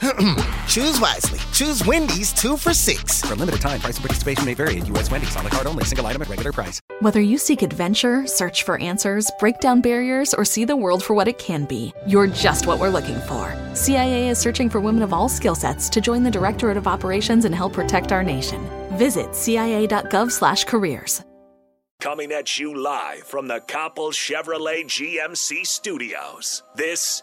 Choose wisely. Choose Wendy's two for six. For limited time, price and participation may vary at U.S. Wendy's on the card only, single item at regular price. Whether you seek adventure, search for answers, break down barriers, or see the world for what it can be, you're just what we're looking for. CIA is searching for women of all skill sets to join the Directorate of Operations and help protect our nation. Visit CIA.gov slash careers. Coming at you live from the Coppel Chevrolet GMC studios. This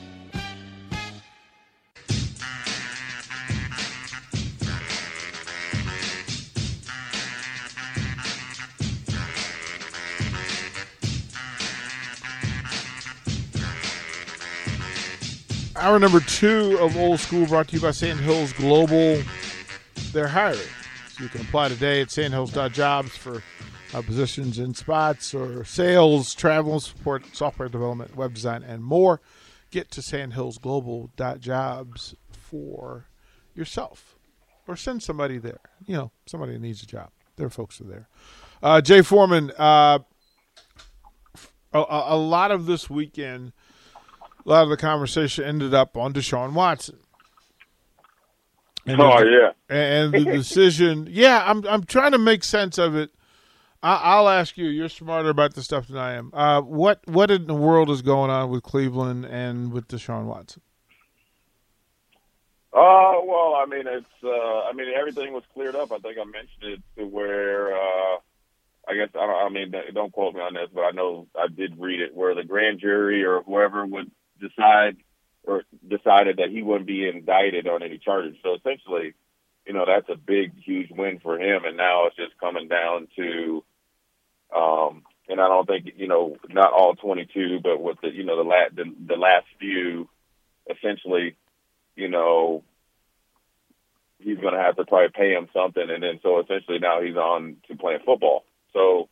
Hour number two of Old School brought to you by Sandhills Global. They're hiring. So you can apply today at sandhills.jobs for uh, positions in spots or sales, travel, support, software development, web design, and more. Get to sandhillsglobal.jobs for yourself or send somebody there. You know, somebody needs a job. Their folks are there. Uh, Jay Foreman, uh, a, a lot of this weekend – a lot of the conversation ended up on Deshaun Watson. And oh the, yeah, and the decision. yeah, I'm I'm trying to make sense of it. I, will ask you. You're smarter about this stuff than I am. Uh, what what in the world is going on with Cleveland and with Deshaun Watson? Uh, well, I mean, it's. Uh, I mean, everything was cleared up. I think I mentioned it to where. Uh, I guess I don't. I mean, don't quote me on this, but I know I did read it where the grand jury or whoever would decide or decided that he wouldn't be indicted on any charges. So essentially, you know, that's a big, huge win for him. And now it's just coming down to, um, and I don't think you know, not all 22, but with the you know the last the, the last few, essentially, you know, he's going to have to probably pay him something, and then so essentially now he's on to playing football. So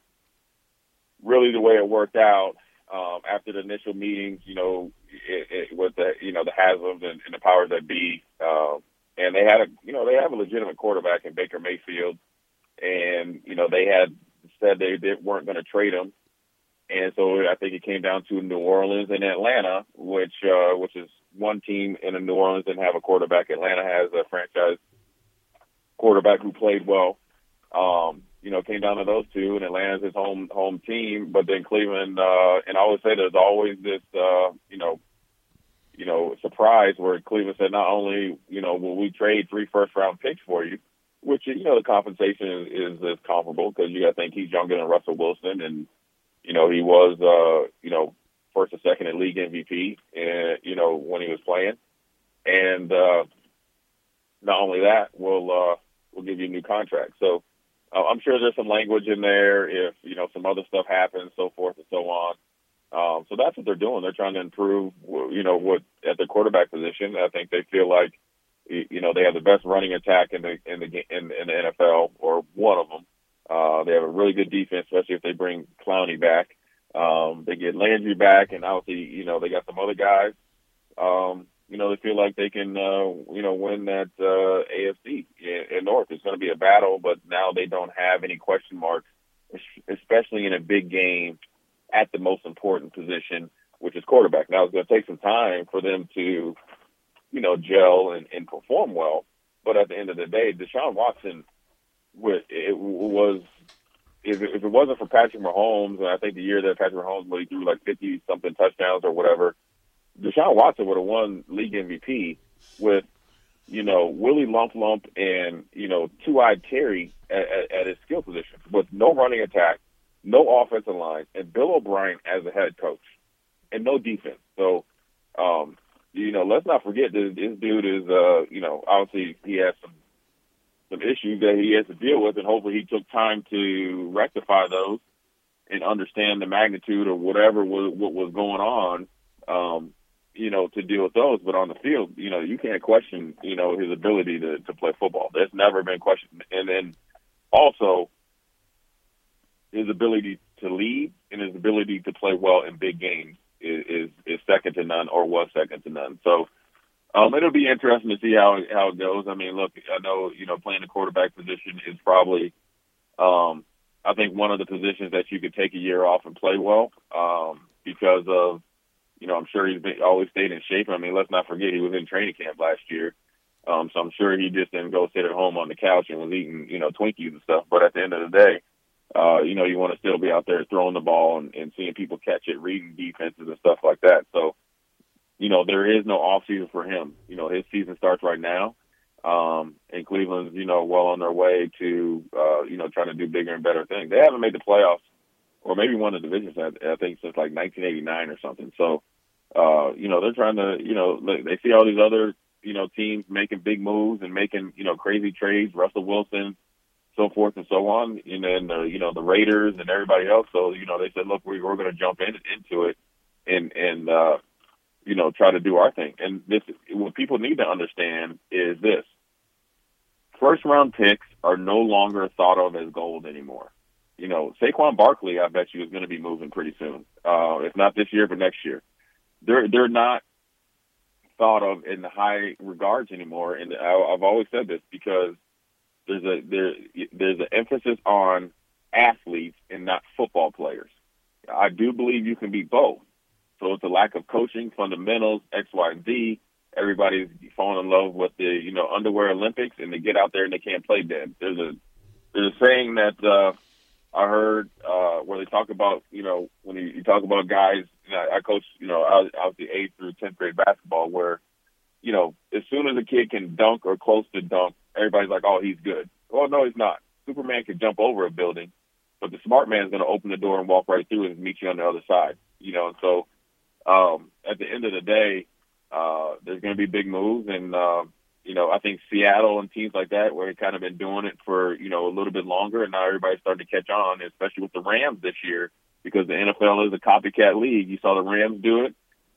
really, the way it worked out um, after the initial meetings, you know, it, it, with the you know the Haslams and, and the powers that be, um, and they had a you know they have a legitimate quarterback in Baker Mayfield, and you know they had said they, they weren't going to trade him, and so I think it came down to New Orleans and Atlanta, which uh, which is one team in New Orleans didn't have a quarterback. Atlanta has a franchise quarterback who played well. Um, you know, came down to those two, and Atlanta's his home home team. But then Cleveland, uh, and I always say there's always this, uh, you know, you know, surprise where Cleveland said not only, you know, will we trade three first round picks for you, which you know the compensation is is, is comparable because you got to think he's younger than Russell Wilson, and you know he was, uh, you know, first or second in league MVP, and you know when he was playing, and uh, not only that, we'll uh, we'll give you a new contract. So uh, I'm sure there's some language in there if you know some other stuff happens, so forth and so on. Um, so that's what they're doing. They're trying to improve, you know, what at the quarterback position. I think they feel like, you know, they have the best running attack in the in the in, in the NFL, or one of them. Uh, they have a really good defense, especially if they bring Clowney back. Um, they get Landry back, and obviously, you know, they got some other guys. Um, you know, they feel like they can, uh, you know, win that uh, AFC in North. It's going to be a battle, but now they don't have any question marks, especially in a big game at the most important position, which is quarterback. Now it's going to take some time for them to, you know, gel and, and perform well. But at the end of the day, Deshaun Watson, it was if it, if it wasn't for Patrick Mahomes, and I think the year that Patrick Mahomes, he threw like fifty something touchdowns or whatever Deshaun Watson would have won league MVP with, you know, Willie Lump Lump and, you know, Two Eyed Terry at, at, at his skill position with no running attack no offensive line, and Bill O'Brien as a head coach, and no defense. So, um, you know, let's not forget that this dude is, uh, you know, obviously he has some some issues that he has to deal with, and hopefully he took time to rectify those and understand the magnitude of whatever was what was going on. Um, you know, to deal with those. But on the field, you know, you can't question, you know, his ability to, to play football. That's never been questioned. And then also his ability to lead and his ability to play well in big games is, is, is second to none or was second to none. So um, it'll be interesting to see how how it goes. I mean, look, I know you know playing the quarterback position is probably, um, I think one of the positions that you could take a year off and play well um, because of you know, I'm sure he's been, always stayed in shape. I mean, let's not forget he was in training camp last year. Um, so I'm sure he just didn't go sit at home on the couch and was eating, you know, Twinkies and stuff. But at the end of the day, uh, you know, you want to still be out there throwing the ball and, and seeing people catch it, reading defenses and stuff like that. So, you know, there is no off season for him. You know, his season starts right now. Um, and Cleveland's, you know, well on their way to, uh, you know, trying to do bigger and better things. They haven't made the playoffs or maybe won the divisions, I, I think, since like 1989 or something. So, uh, you know, they're trying to, you know, they see all these other, you know, teams making big moves and making, you know, crazy trades, Russell Wilson, so forth and so on, and then, uh, you know, the Raiders and everybody else. So, you know, they said, look, we, we're going to jump in, into it and, and, uh, you know, try to do our thing. And this, what people need to understand is this. First round picks are no longer thought of as gold anymore you know, Saquon Barkley, I bet you is going to be moving pretty soon. Uh, if not this year, but next year. They're they're not thought of in high regards anymore, and I, I've always said this because there's a there there's an emphasis on athletes and not football players. I do believe you can be both. So it's a lack of coaching, fundamentals, X, Y, and Z. Everybody's falling in love with the you know underwear Olympics, and they get out there and they can't play dead. There's a there's a saying that. uh I heard uh, where they talk about, you know, when you, you talk about guys, you know, I coach, you know, I was, the eighth through 10th grade basketball where, you know, as soon as a kid can dunk or close to dunk, everybody's like, oh, he's good. Well, no, he's not. Superman can jump over a building, but the smart man's going to open the door and walk right through and meet you on the other side, you know, and so um, at the end of the day, uh, there's going to be big moves and, um, you know, I think Seattle and teams like that, where they kind of been doing it for, you know, a little bit longer, and now everybody's starting to catch on, especially with the Rams this year, because the NFL is a copycat league. You saw the Rams do it,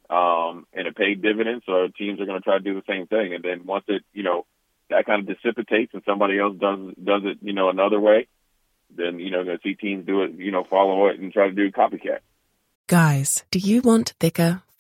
um, and it paid dividends, so teams are going to try to do the same thing. And then once it, you know, that kind of dissipates and somebody else does does it, you know, another way, then you know, to see teams do it, you know, follow it and try to do copycat. Guys, do you want thicker?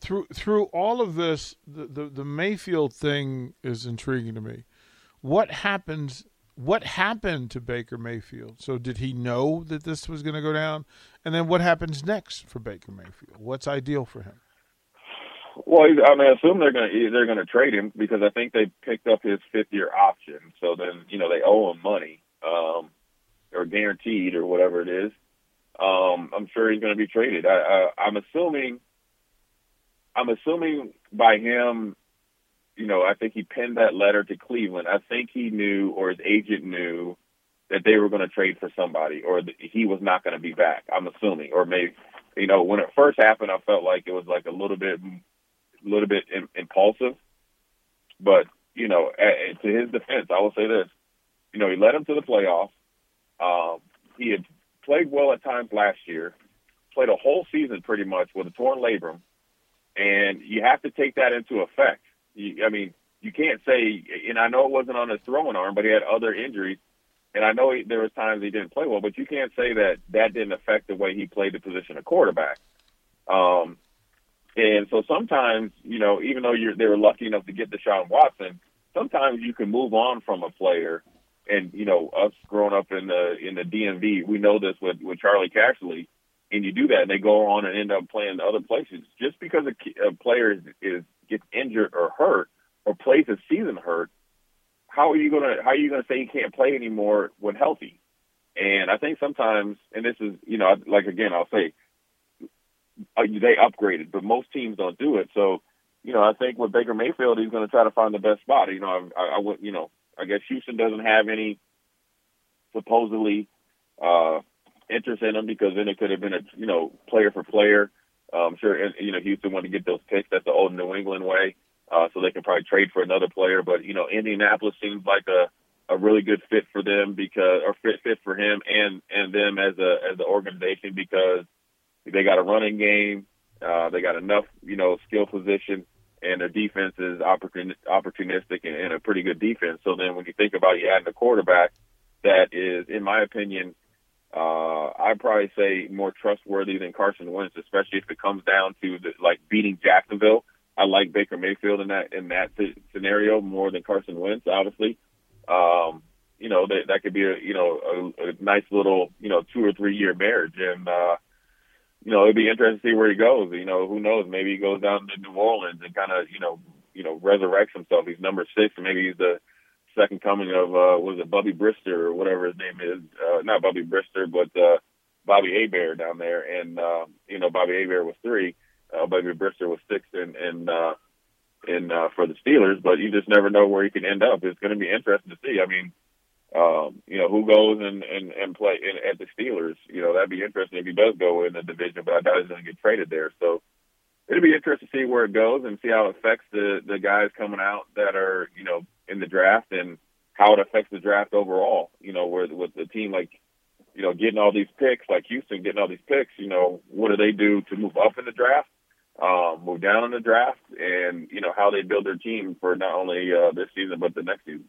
through through all of this, the, the, the Mayfield thing is intriguing to me. What happens? What happened to Baker Mayfield? So did he know that this was going to go down? And then what happens next for Baker Mayfield? What's ideal for him? Well, I mean, I assume they're going to they're going to trade him because I think they picked up his fifth year option. So then you know they owe him money, um, or guaranteed or whatever it is. Um, I'm sure he's going to be traded. I, I, I'm assuming I'm assuming by him, you know, I think he penned that letter to Cleveland. I think he knew, or his agent knew, that they were going to trade for somebody, or that he was not going to be back. I'm assuming, or maybe, you know, when it first happened, I felt like it was like a little bit, a little bit impulsive. But you know, to his defense, I will say this: you know, he led him to the playoffs. Um, he had played well at times last year, played a whole season pretty much with a torn labrum, and you have to take that into effect. You, I mean, you can't say, and I know it wasn't on his throwing arm, but he had other injuries, and I know he, there was times he didn't play well, but you can't say that that didn't affect the way he played the position of quarterback. Um, and so sometimes, you know, even though you're they were lucky enough to get Deshaun Watson, sometimes you can move on from a player. And you know, us growing up in the in the DMV, we know this with with Charley Casserly, and you do that, and they go on and end up playing other places. Just because a, a player is, is gets injured or hurt or plays a season hurt, how are you gonna how are you gonna say he can't play anymore when healthy? And I think sometimes, and this is you know, like again, I'll say uh, they upgraded, but most teams don't do it. So, you know, I think with Baker Mayfield, he's going to try to find the best spot. You know, I, I would, you know, I guess Houston doesn't have any supposedly uh, interest in him because then it could have been a, you know, player for player. Uh, I'm sure, you know, Houston wanted to get those picks. That's the old New England way. Uh, so they can probably trade for another player. But, you know, Indianapolis seems like a, a really good fit for them because, or fit, fit for him and, and them as a, as an organization because they got a running game. Uh, they got enough, you know, skill position, and their defense is opportun- opportunistic and a pretty good defense. So then, when you think about you adding a quarterback that is, in my opinion, uh, I'd probably say more trustworthy than Carson Wentz, especially if it comes down to the, like beating Jacksonville. I like Baker Mayfield in that in that scenario more than Carson Wentz, obviously. Um, you know that that could be a you know a, a nice little you know two or three year marriage, and uh, you know, it'd be interesting to see where he goes. You know, who knows? Maybe he goes down to New Orleans and kind of, you know, you know, resurrects himself. He's number six, and maybe he's the second coming of uh, was it Bubby Brister or whatever his name is? Uh, not Bubby Brister, but uh, Bobby Hebert down there. And uh, you know, Bobby Hebert was three, uh, Bubby Brister was six, and and uh, in uh, for the Steelers. But you just never know where he can end up. It's going to be interesting to see. I mean, um, you know, who goes and, and, and play in, at the Steelers. You know, that'd be interesting if he does go in the division, but I doubt he's going to get traded there. So it'll be interesting to see where it goes and see how it affects the, the guys coming out that are, you know, in the draft and how it affects the draft overall, you know, where with the team like, you know, getting all these picks, like Houston getting all these picks, you know, what do they do to move up in the draft? Um, move down in the draft and, you know, how they build their team for not only uh, this season, but the next season.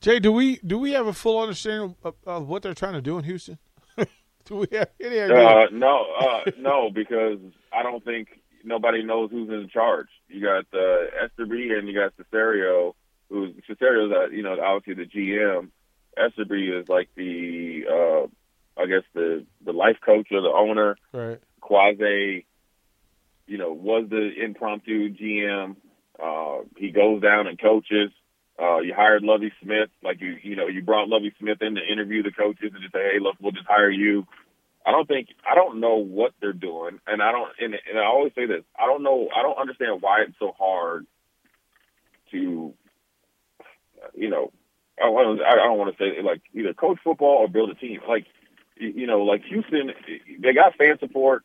Jay, do we do we have a full understanding of, of what they're trying to do in Houston? do we have any idea? Uh, no, uh, no, because I don't think nobody knows who's in charge. You got uh, Easterby and you got Caserio, who's Caserio's uh, you know obviously the GM. Easterby is like the uh, I guess the the life coach or the owner. Right. Quasi, you know, was the impromptu GM. Uh, he goes down and coaches. Uh, you hired Lovie Smith, like you, you know, you brought Lovie Smith in to interview the coaches and just say, hey, look, we'll just hire you. I don't think, I don't know what they're doing. And I don't, and, and I always say this, I don't know, I don't understand why it's so hard to, you know, I don't, I don't want to say like either coach football or build a team. Like, you know, like Houston, they got fan support.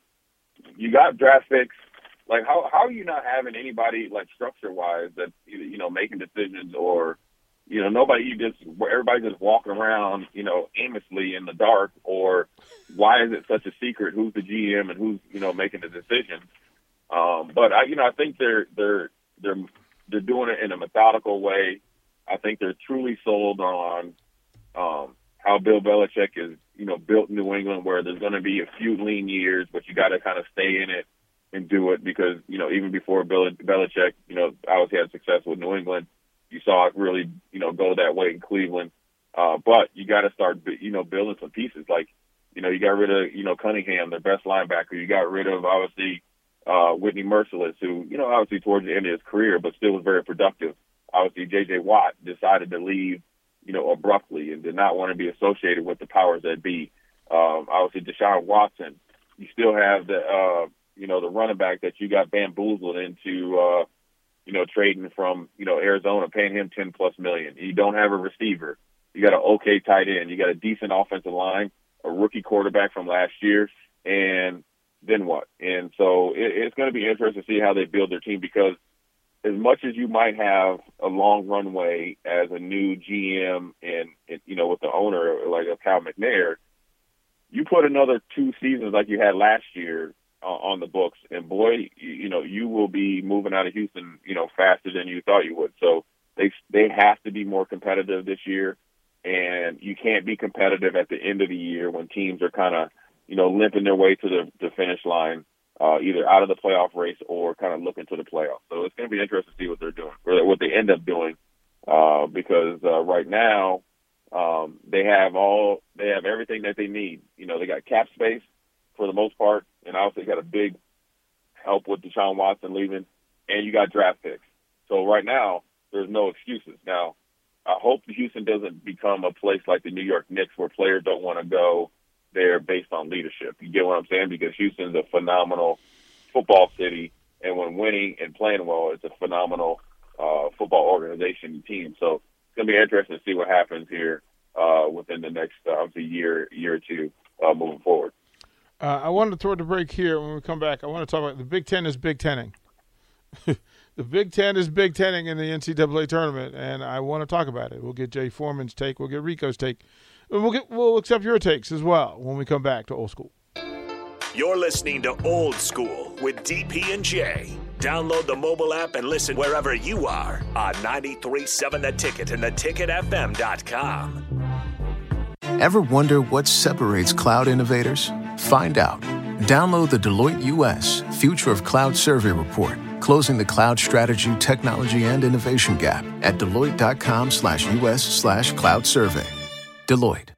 You got draft picks like how how are you not having anybody like structure wise that you know making decisions or you know nobody you just everybody just walking around you know aimlessly in the dark or why is it such a secret who's the GM and who's you know making the decisions um but I you know I think they're they're they're they're doing it in a methodical way I think they're truly sold on um how Bill Belichick is you know built New England where there's going to be a few lean years but you got to kind of stay in it and do it because you know even before Bill Belichick, you know, obviously had success with New England. You saw it really, you know, go that way in Cleveland. Uh, but you got to start, you know, building some pieces. Like, you know, you got rid of, you know, Cunningham, their best linebacker. You got rid of obviously uh, Whitney Mercilus, who, you know, obviously towards the end of his career, but still was very productive. Obviously, J.J. Watt decided to leave, you know, abruptly and did not want to be associated with the powers that be. Um, obviously, Deshaun Watson. You still have the uh, you know, the running back that you got bamboozled into, uh, you know, trading from, you know, Arizona, paying him 10 plus million. You don't have a receiver. You got an okay tight end. You got a decent offensive line, a rookie quarterback from last year, and then what? And so it, it's going to be interesting to see how they build their team because as much as you might have a long runway as a new GM and, and you know, with the owner like a Cal McNair, you put another two seasons like you had last year uh, on the books, and boy, you, you know you will be moving out of Houston, you know, faster than you thought you would. So they they have to be more competitive this year, and you can't be competitive at the end of the year when teams are kind of you know limping their way to the, the finish line, uh, either out of the playoff race or kind of looking to the playoffs. So it's going to be interesting to see what they're doing, or what they end up doing, uh, because uh, right now um, they have all they have everything that they need. You know, they got cap space for the most part, and obviously got a big help with Deshaun Watson leaving, and you got draft picks. So right now, there's no excuses. Now, I hope Houston doesn't become a place like the New York Knicks where players don't want to go there based on leadership. You get what I'm saying? Because Houston's a phenomenal football city, and when winning and playing well, it's a phenomenal uh, football organization and team. So it's going to be interesting to see what happens here uh, within the next uh, year, year or two uh, moving forward. Uh, I wanted to throw the break here. When we come back, I want to talk about the Big Ten is Big Tening. the Big Ten is Big Tening in the NCAA tournament, and I want to talk about it. We'll get Jay Foreman's take. We'll get Rico's take. And we'll get we'll accept your takes as well when we come back to Old School. You're listening to Old School with DP and J. Download the mobile app and listen wherever you are on 93.7 The Ticket and theticketfm.com. Ever wonder what separates cloud innovators? Find out. Download the Deloitte US Future of Cloud Survey Report, closing the cloud strategy, technology, and innovation gap at deloitte.com slash US slash cloud survey. Deloitte